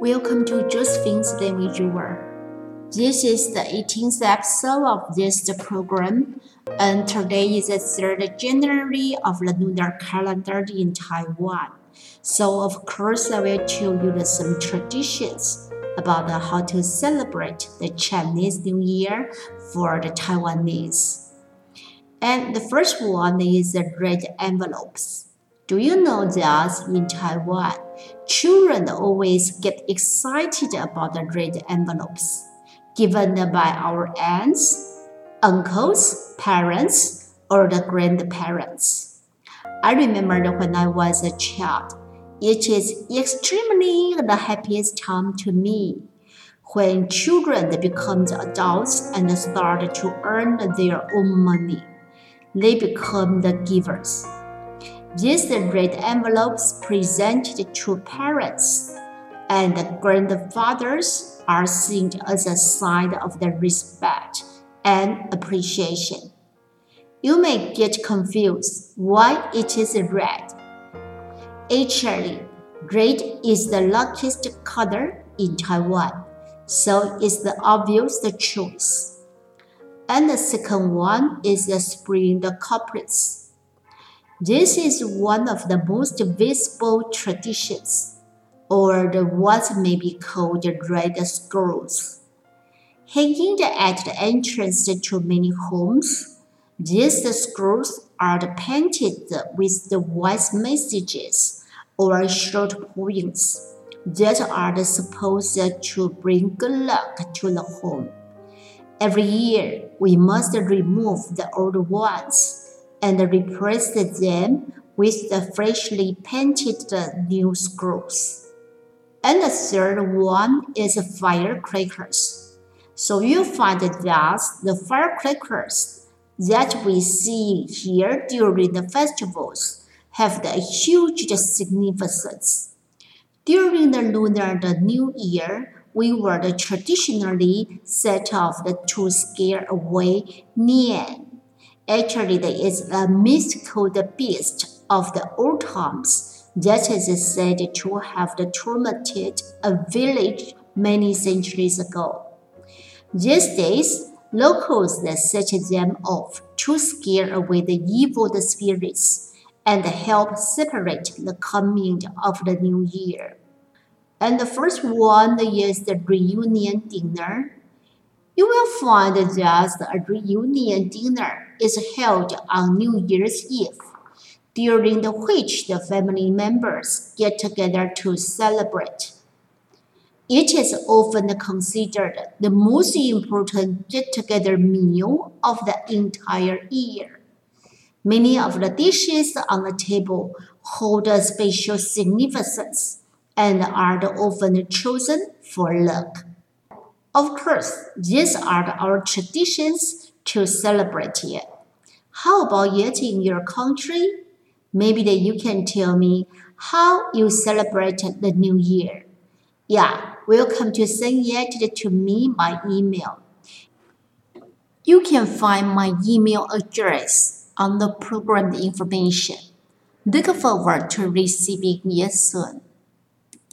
Welcome to Josephine's Daily Jewel. This is the 18th episode of this program, and today is the 3rd January of the lunar calendar in Taiwan. So, of course, I will tell you some traditions about how to celebrate the Chinese New Year for the Taiwanese. And the first one is the red envelopes. Do you know that in Taiwan, children always get excited about the red envelopes given by our aunts, uncles, parents, or the grandparents? I remember when I was a child, it is extremely the happiest time to me when children become adults and start to earn their own money. They become the givers. These red envelopes presented to parents and grandfathers are seen as a sign of the respect and appreciation. You may get confused why it is red. Actually, red is the luckiest color in Taiwan, so it's the obvious choice. And the second one is the spring the couplets. This is one of the most visible traditions, or the what may be called the red scrolls. Hanging at the entrance to many homes, these scrolls are painted with the wise messages or short poems that are supposed to bring good luck to the home. Every year, we must remove the old ones and replace them with the freshly painted new scrolls. And the third one is firecrackers. So you find that the firecrackers that we see here during the festivals have the huge significance. During the lunar the New Year, we would traditionally set off to scare away Nian Actually, there is a mystical beast of the old times that is said to have tormented a village many centuries ago. These days, locals set them off to scare away the evil spirits and help separate the coming of the new year. And the first one is the reunion dinner you will find that a reunion dinner is held on New Year's Eve, during which the family members get together to celebrate. It is often considered the most important get together meal of the entire year. Many of the dishes on the table hold a special significance and are often chosen for luck. Of course, these are our traditions to celebrate it. How about it in your country? Maybe that you can tell me how you celebrated the new year. Yeah, welcome to send it to me by email. You can find my email address on the program information. Look forward to receiving it soon.